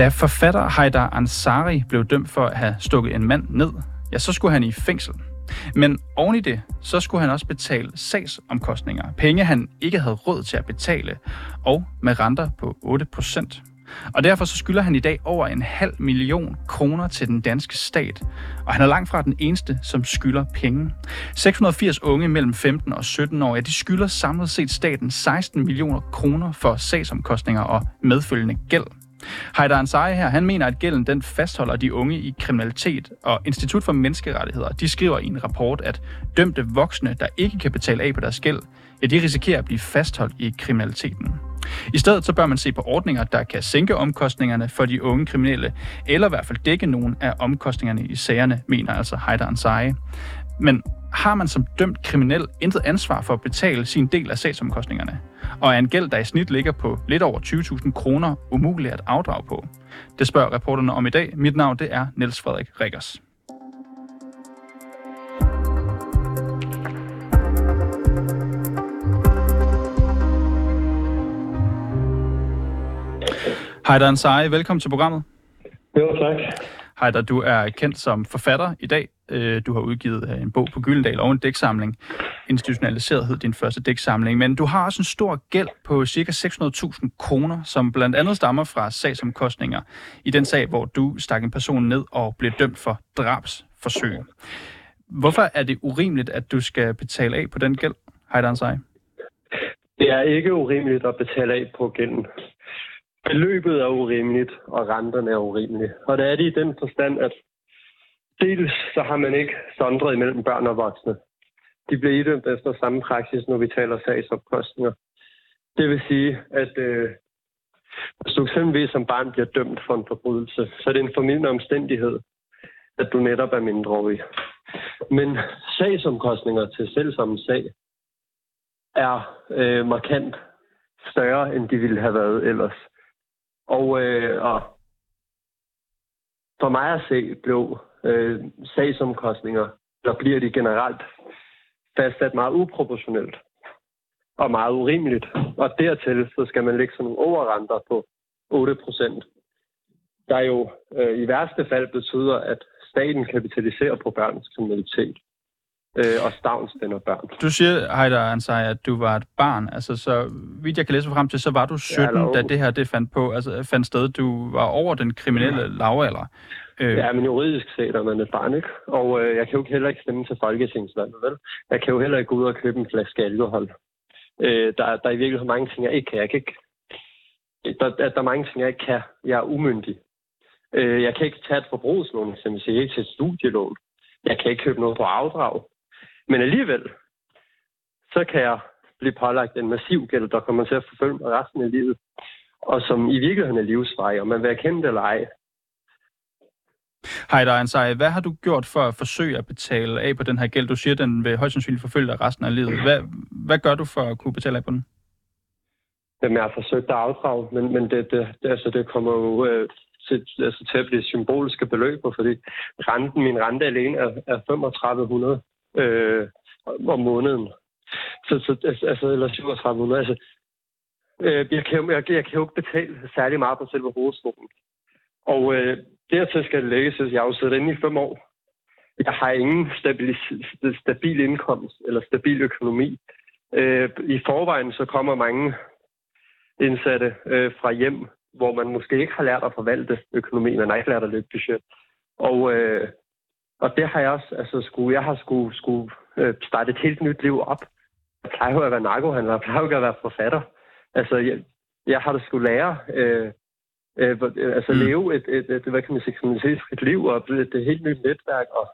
Da forfatter Haidar Ansari blev dømt for at have stukket en mand ned, ja, så skulle han i fængsel. Men oven i det, så skulle han også betale sagsomkostninger. Penge, han ikke havde råd til at betale, og med renter på 8%. Og derfor så skylder han i dag over en halv million kroner til den danske stat. Og han er langt fra den eneste, som skylder penge. 680 unge mellem 15 og 17 år, ja, de skylder samlet set staten 16 millioner kroner for sagsomkostninger og medfølgende gæld. Haider Ansari her, han mener, at gælden den fastholder de unge i kriminalitet, og Institut for Menneskerettigheder, de skriver i en rapport, at dømte voksne, der ikke kan betale af på deres gæld, ja, de risikerer at blive fastholdt i kriminaliteten. I stedet så bør man se på ordninger, der kan sænke omkostningerne for de unge kriminelle, eller i hvert fald dække nogle af omkostningerne i sagerne, mener altså Haider Ansari. Men har man som dømt kriminel intet ansvar for at betale sin del af sagsomkostningerne? Og er en gæld, der i snit ligger på lidt over 20.000 kroner, umulig at afdrage på? Det spørger reporterne om i dag. Mit navn det er Niels Frederik Rikkers. Hej Ansari, velkommen til programmet. Heider, du er kendt som forfatter i dag. Øh, du har udgivet øh, en bog på Gyldendal og en dæksamling. Institutionaliseret hed din første dæksamling. Men du har også en stor gæld på ca. 600.000 kroner, som blandt andet stammer fra sagsomkostninger i den sag, hvor du stak en person ned og blev dømt for drabsforsøg. Hvorfor er det urimeligt, at du skal betale af på den gæld, Heider Ansari? Det er ikke urimeligt at betale af på gælden. Beløbet er urimeligt, og renterne er urimelige. Og det er det i den forstand, at dels så har man ikke sondret imellem børn og voksne. De bliver idømt efter samme praksis, når vi taler sagsopkostninger. Det vil sige, at øh, hvis du eksempelvis som barn bliver dømt for en forbrydelse, så er det en formidlende omstændighed, at du netop er mindreårig. Men sagsomkostninger til selvsamme sag er øh, markant større, end de ville have været ellers. Og, øh, og for mig at se blev øh, sagsomkostninger, der bliver de generelt fastsat meget uproportionelt og meget urimeligt. Og dertil så skal man lægge sådan nogle overrenter på 8 procent, der jo øh, i værste fald betyder, at staten kapitaliserer på børns kriminalitet øh, og stavnsdænder børn. Du siger, Heider Ansari, at du var et barn. Altså, så vidt jeg kan læse frem til, så var du 17, ja, da det her det fandt på, altså fandt sted. Du var over den kriminelle ja. lavalder. Øh. Ja, men juridisk set er man et barn, ikke? Og øh, jeg kan jo heller ikke stemme til folketingsvalget, vel? Jeg kan jo heller ikke gå ud og købe en flaske alkohol. Øh, der, der er i virkeligheden mange ting, jeg ikke kan. Jeg kan ikke... Der, der, er mange ting, jeg ikke kan. Jeg er umyndig. Øh, jeg kan ikke tage et forbrugslån, som jeg siger, ikke til studielån. Jeg kan ikke købe noget på afdrag. Men alligevel, så kan jeg blive pålagt en massiv gæld, der kommer til at forfølge mig resten af livet, og som i virkeligheden er livsvej, og man vil erkende det eller ej. Hej der, Ansari. Hvad har du gjort for at forsøge at betale af på den her gæld? Du siger, at den vil højst sandsynligt forfølge dig resten af livet. Hvad, hvad gør du for at kunne betale af på den? Jamen, jeg har forsøgt at afdrage, men, men det, det, det, altså, det kommer jo øh, til, altså, til at blive symboliske beløb, fordi renten, min rente alene er, er 3500 øh, om måneden. Så, så altså, altså eller 3700. Altså, øh, jeg, kan, jeg, jeg kan jo ikke betale særlig meget på selve hovedskolen. Og øh, dertil skal det lægges, at jeg har jo siddet inde i fem år. Jeg har ingen stabil, stabil indkomst eller stabil økonomi. Øh, I forvejen så kommer mange indsatte øh, fra hjem, hvor man måske ikke har lært at forvalte økonomien, man har ikke lært at løbe budget. Og øh, og det har jeg også, altså skulle, jeg har skulle, skulle øh, starte et helt nyt liv op. Jeg plejer jo at være narkohandler, jeg plejer jo at være forfatter. Altså, jeg, jeg har da skulle lære, øh, øh, altså mm. leve et, et, et, hvad kan man sige, et liv og et, et helt nyt netværk. Og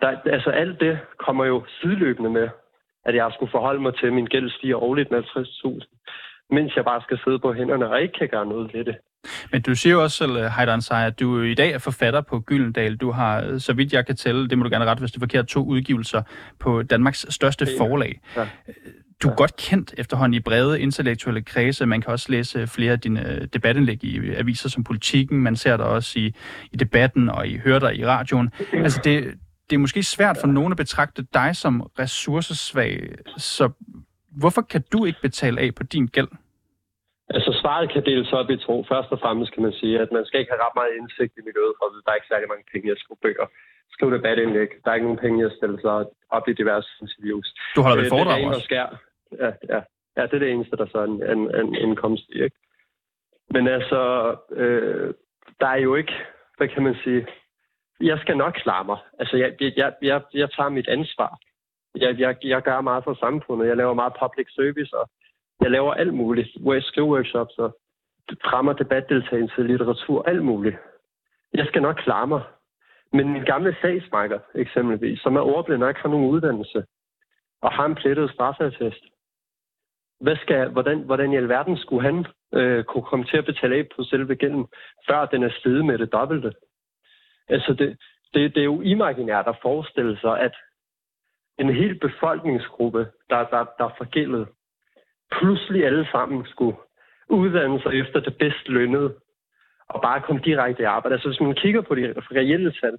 der, altså alt det kommer jo sideløbende med, at jeg skulle forholde mig til, at min gæld stiger årligt med 50.000, mens jeg bare skal sidde på hænderne og ikke kan gøre noget ved det. Men du siger jo også selv, Heidan Seier, at du i dag er forfatter på Gyldendal. Du har, så vidt jeg kan tælle, det må du gerne rette, hvis det er forkert, to udgivelser på Danmarks største forlag. Ja. Du er ja. godt kendt efterhånden i brede intellektuelle kredse. Man kan også læse flere af dine øh, debatindlæg i aviser som Politikken. Man ser dig også i, i debatten, og I hører dig i radioen. Altså det, det er måske svært for nogen at betragte dig som ressourcesvag. Så hvorfor kan du ikke betale af på din gæld? Svaret kan deles op i to. Først og fremmest kan man sige, at man skal ikke have ret meget indsigt i miljøet, for der er ikke særlig mange penge, jeg skrive bøger. Skriv debatindlæg. Der er ikke nogen penge, jeg stiller sig op i diverse interviews. Du holder vel foredrag det, det også? Skær. Ja, ja, ja, det er det eneste, der så er en, en, en indkomst i. Ikke? Men altså, øh, der er jo ikke, hvad kan man sige, jeg skal nok klare mig. Altså, jeg, jeg, jeg, jeg tager mit ansvar. Jeg, jeg, jeg gør meget for samfundet. Jeg laver meget public service, og jeg laver alt muligt. Skriveworkshops og fremmer debatdeltagelse, litteratur, alt muligt. Jeg skal nok klare mig. Men min gamle sagsmarker, eksempelvis, som er ordblind og ikke har nogen uddannelse, og har en plettet straffatest, hvad skal, hvordan, hvordan i alverden skulle han øh, kunne komme til at betale af på selve gælden, før den er steget med det dobbelte? Altså, det, det, det er jo imaginært at forestille sig, at en hel befolkningsgruppe, der, der, der er forgældet, pludselig alle sammen skulle uddanne sig efter det bedst lønnede, og bare komme direkte i arbejde. Altså hvis man kigger på de reelle tal,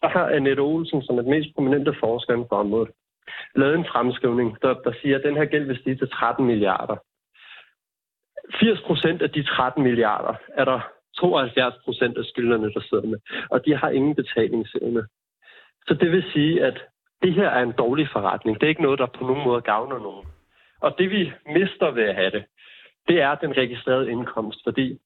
så har Annette Olsen, som er den mest prominente forsker på området, lavet en fremskrivning, der, der siger, at den her gæld vil stige til 13 milliarder. 80 procent af de 13 milliarder er der 72 procent af skyldnerne, der sidder med, og de har ingen betalingsevne. Så det vil sige, at det her er en dårlig forretning. Det er ikke noget, der på nogen måde gavner nogen. Og det vi mister ved at have det, det er den registrerede indkomst, fordi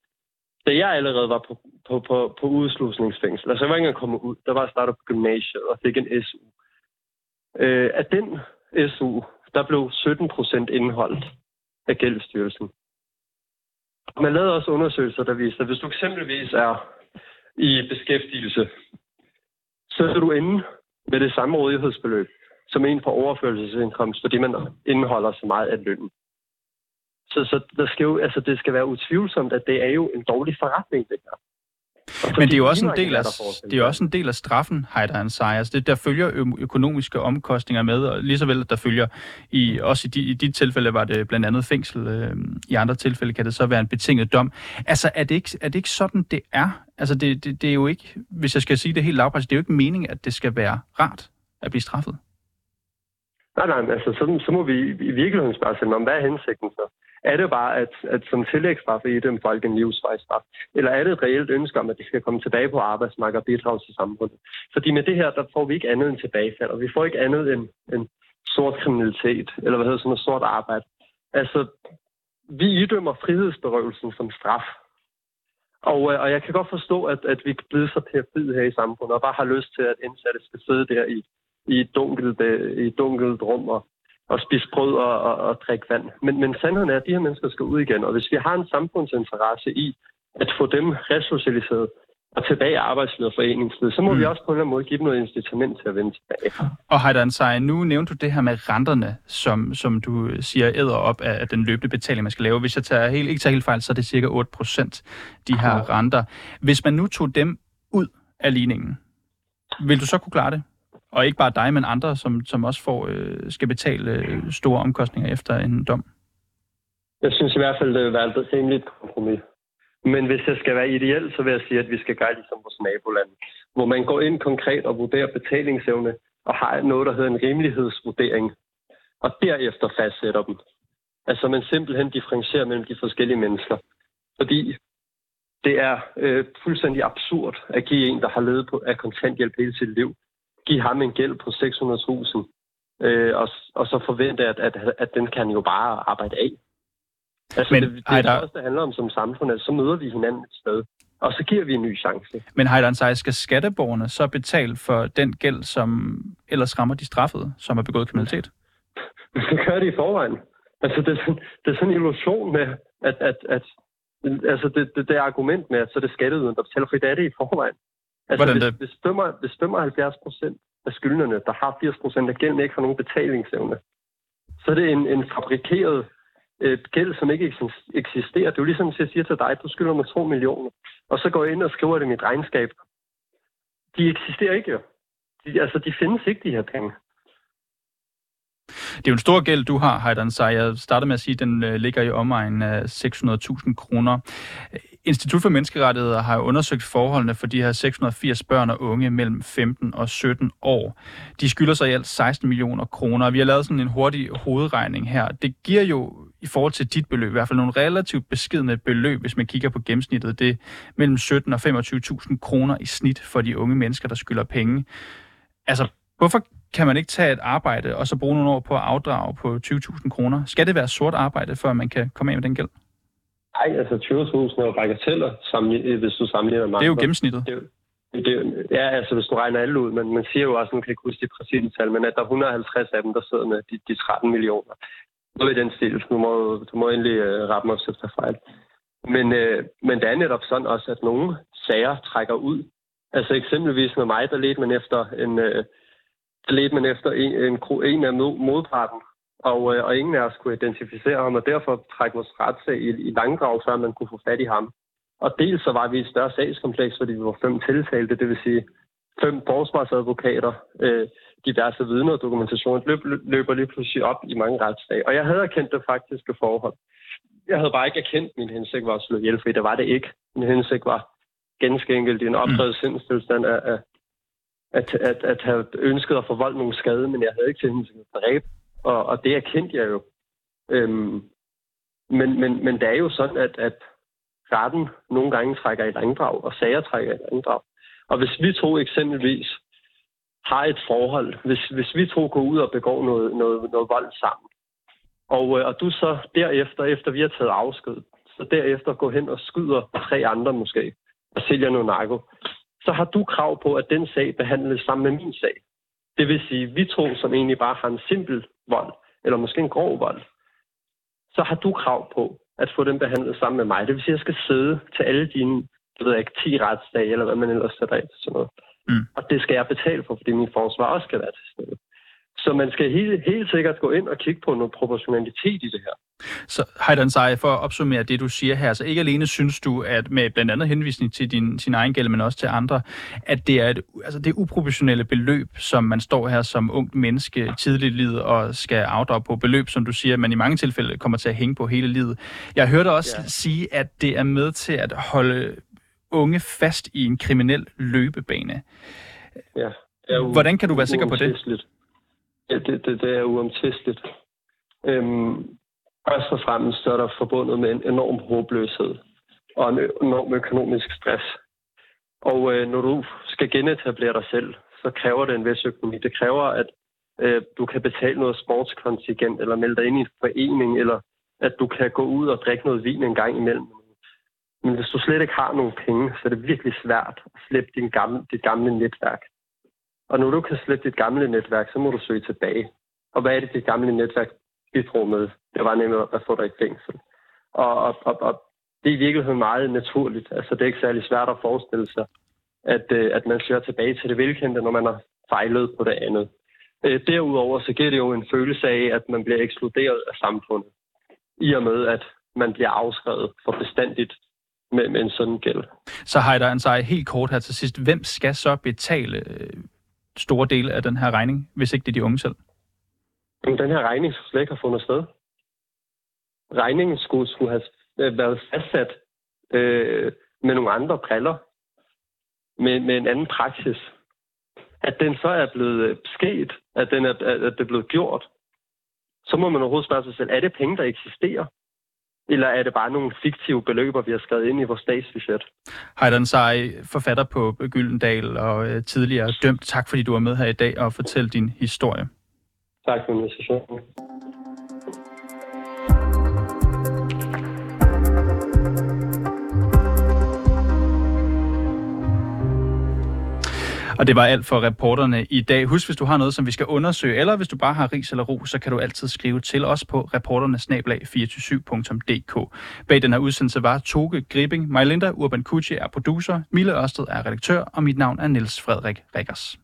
da jeg allerede var på, på, på, på udslusningsfængsel, altså jeg var ikke engang kommet ud, der var jeg startet på gymnasiet og fik en SU. Øh, af den SU, der blev 17 procent indholdt af gældsstyrelsen. Man lavede også undersøgelser, der viste, at hvis du eksempelvis er i beskæftigelse, så er du inde med det samme rådighedsbeløb som en på overførelsesindkomst, fordi man indeholder så meget af lønnen. Så, så der skal jo, altså, det skal være utvivlsomt, at det er jo en dårlig forretning, det her. Men det er jo også en del af, det er også en del af straffen, Heider Ansari. Altså det, der følger økonomiske omkostninger med, og lige så vel, at der følger, i, også i, de, i dit tilfælde var det blandt andet fængsel, øh, i andre tilfælde kan det så være en betinget dom. Altså er det ikke, er det ikke sådan, det er? Altså det, det, det er jo ikke, hvis jeg skal sige det helt lavpræcis, det er jo ikke meningen, at det skal være rart at blive straffet. Nej, nej, altså så, så må vi i virkeligheden spørge sig, om hvad er hensigten så? Er det bare, at, at som tillægsstraf i dem folk en livsvejstraf? Eller er det et reelt ønske om, at de skal komme tilbage på arbejdsmarkedet og bidrage til samfundet? Fordi med det her, der får vi ikke andet end tilbagefald, og vi får ikke andet end, end sort kriminalitet, eller hvad hedder sådan noget sort arbejde. Altså, vi idømmer frihedsberøvelsen som straf. Og, øh, og jeg kan godt forstå, at, at vi er blevet så perfide her i samfundet, og bare har lyst til, at indsatte skal sidde der i, i et dunkelt, øh, i et dunkelt rum og, og spise brød og, og, og drikke vand. Men, men sandheden er, at de her mennesker skal ud igen. Og hvis vi har en samfundsinteresse i at få dem resocialiseret og tilbage i arbejdslivet og foreningslivet, så må mm. vi også på en eller anden måde give dem noget incitament til at vende tilbage. Og Heidan Sej, nu nævnte du det her med renterne, som, som du siger æder op af den løbende betaling, man skal lave. Hvis jeg tager helt, ikke tager helt fejl, så er det cirka 8 procent, de her ja. renter. Hvis man nu tog dem ud af ligningen, vil du så kunne klare det? Og ikke bare dig, men andre, som, som også får, øh, skal betale øh, store omkostninger efter en dom? Jeg synes i hvert fald, det vil være et rimeligt kompromis. Men hvis det skal være ideelt, så vil jeg sige, at vi skal gøre ligesom vores naboland, hvor man går ind konkret og vurderer betalingsevne og har noget, der hedder en rimelighedsvurdering, og derefter fastsætter dem. Altså man simpelthen differencierer mellem de forskellige mennesker. Fordi det er øh, fuldstændig absurd at give en, der har levet på, af kontanthjælp hele sit liv, give ham en gæld på 600.000, øh, og, og så forvente, at, at, at den kan jo bare arbejde af. Altså, Men, det, det er også, det handler om som samfund, at så møder vi hinanden et sted, og så giver vi en ny chance. Men Heidan Sej, skal skatteborgerne så betale for den gæld, som ellers rammer de straffede, som har begået kriminalitet? det gør det i forvejen. Altså, det er sådan, det er sådan en illusion med, at, at, at altså det, det, det argument med, at så er det skatteyderen, der betaler, for det er det i forvejen. Altså, Hvordan det? Hvis, hvis, 5, hvis 75 procent af skyldnerne, der har 80 procent af gælden, ikke har nogen betalingsevne, så er det en, en fabrikeret øh, gæld, som ikke eksisterer. Det er jo ligesom, hvis jeg siger til dig, du skylder mig 2 millioner, og så går jeg ind og skriver det i mit regnskab. De eksisterer ikke jo. De, altså, de findes ikke, de her penge. Det er jo en stor gæld, du har, Heidan Sager. Jeg startede med at sige, at den øh, ligger i omegnen af 600.000 kroner. Institut for Menneskerettigheder har undersøgt forholdene for de her 680 børn og unge mellem 15 og 17 år. De skylder sig i alt 16 millioner kroner. Vi har lavet sådan en hurtig hovedregning her. Det giver jo i forhold til dit beløb, i hvert fald nogle relativt beskidende beløb, hvis man kigger på gennemsnittet. Det er mellem 17 og 25.000 kroner i snit for de unge mennesker, der skylder penge. Altså, hvorfor kan man ikke tage et arbejde og så bruge nogle år på at afdrage på 20.000 kroner? Skal det være sort arbejde, før man kan komme af med den gæld? Nej, altså 20.000 er jo bagateller, hvis du sammenligner med Det er jo gennemsnittet. Det, det, ja, altså hvis du regner alle ud, men man siger jo også, man kan ikke huske de præcise tal, men at der er 150 af dem, der sidder med de, de 13 millioner. Noget i den stil. Du må, du må endelig uh, rette mig, hvis jeg fejl. Men, uh, men det er netop sådan også, at nogle sager trækker ud. Altså eksempelvis med mig, der ledte man efter en, uh, der ledte man efter en, en, en af modparten, og, øh, og ingen af os kunne identificere ham, og derfor trække vores retssag i, i langdrag, før man kunne få fat i ham. Og dels så var vi et større sagskompleks, fordi vi var fem tiltalte, det vil sige fem forsvarsadvokater, øh, diverse vidner og dokumentation løb, løber lige pludselig op i mange retsdag. Og jeg havde erkendt det faktiske forhold. Jeg havde bare ikke erkendt, at min hensigt var at slå ihjel, fordi det var det ikke. Min hensigt var ganske enkelt i en opdrevet mm. sindstilstand af, af at, at, at have ønsket at forvolde nogle skade, men jeg havde ikke til hensigt at dræbe. Og, og det erkendte jeg jo. Øhm, men, men, men det er jo sådan, at, at retten nogle gange trækker i langdrag, og sager trækker i langdrag. Og hvis vi to eksempelvis har et forhold, hvis, hvis vi to går ud og begår noget, noget, noget vold sammen, og, øh, og du så derefter, efter vi har taget afsked, så derefter går hen og skyder tre andre måske, og sælger noget narko, så har du krav på, at den sag behandles sammen med min sag. Det vil sige, vi to, som egentlig bare har en simpel vold, eller måske en grov vold, så har du krav på, at få den behandlet sammen med mig. Det vil sige, at jeg skal sidde til alle dine, jeg ved ikke, 10 retsdage, eller hvad man ellers sætter af til sådan noget. Mm. Og det skal jeg betale for, fordi min forsvar også skal være til stede. Så man skal helt, helt sikkert gå ind og kigge på noget proportionalitet i det her. Så Heidan Sej, for at opsummere det, du siger her, så ikke alene synes du, at med blandt andet henvisning til din, sin egen gæld, men også til andre, at det er et, altså det uproportionelle beløb, som man står her som ung menneske tidligt i livet og skal afdrage på beløb, som du siger, man i mange tilfælde kommer til at hænge på hele livet. Jeg hørte også ja. sige, at det er med til at holde unge fast i en kriminel løbebane. Ja. Hvordan kan du være sikker på det? Ja, det, det, det er uomtvisteligt. Øhm, først og fremmest er der forbundet med en enorm håbløshed og en enorm økonomisk stress. Og øh, når du skal genetablere dig selv, så kræver det en vis økonomi. Det kræver, at øh, du kan betale noget sportskontingent, eller melde dig ind i en forening, eller at du kan gå ud og drikke noget vin en gang imellem. Men hvis du slet ikke har nogen penge, så er det virkelig svært at slippe din gamle, dit gamle netværk. Og når du kan slette dit gamle netværk, så må du søge tilbage. Og hvad er det, dit gamle netværk bidrog med? Det var nemlig at få dig i fængsel. Og, og, og, og det er i virkeligheden meget naturligt. Altså, det er ikke særlig svært at forestille sig, at, øh, at man søger tilbage til det velkendte, når man har fejlet på det andet. Øh, derudover så giver det jo en følelse af, at man bliver ekskluderet af samfundet. I og med, at man bliver afskrevet for bestandigt med, med en sådan gæld. Så Heider Ansari, helt kort her til sidst. Hvem skal så betale øh, store del af den her regning, hvis ikke det er de unge selv? Jamen, den her regning skulle slet ikke have fundet sted. Regningen skulle, skulle have øh, været fastsat øh, med nogle andre briller, med, med en anden praksis. At den så er blevet øh, sket, at, den er, at det er blevet gjort, så må man overhovedet spørge sig selv, er det penge, der eksisterer? Eller er det bare nogle fiktive beløber, vi har skrevet ind i vores statsbudget? Heidan Sej, forfatter på Gyldendal og øh, tidligere dømt. Tak fordi du var med her i dag og fortælle din historie. Tak for invitationen. Og det var alt for reporterne i dag. Husk, hvis du har noget, som vi skal undersøge, eller hvis du bare har ris eller ro, så kan du altid skrive til os på reporternesnablag247.dk. Bag den her udsendelse var Toge Gripping, Majlinda Urban Kucci er producer, Mille Ørsted er redaktør, og mit navn er Niels Frederik Rikkers.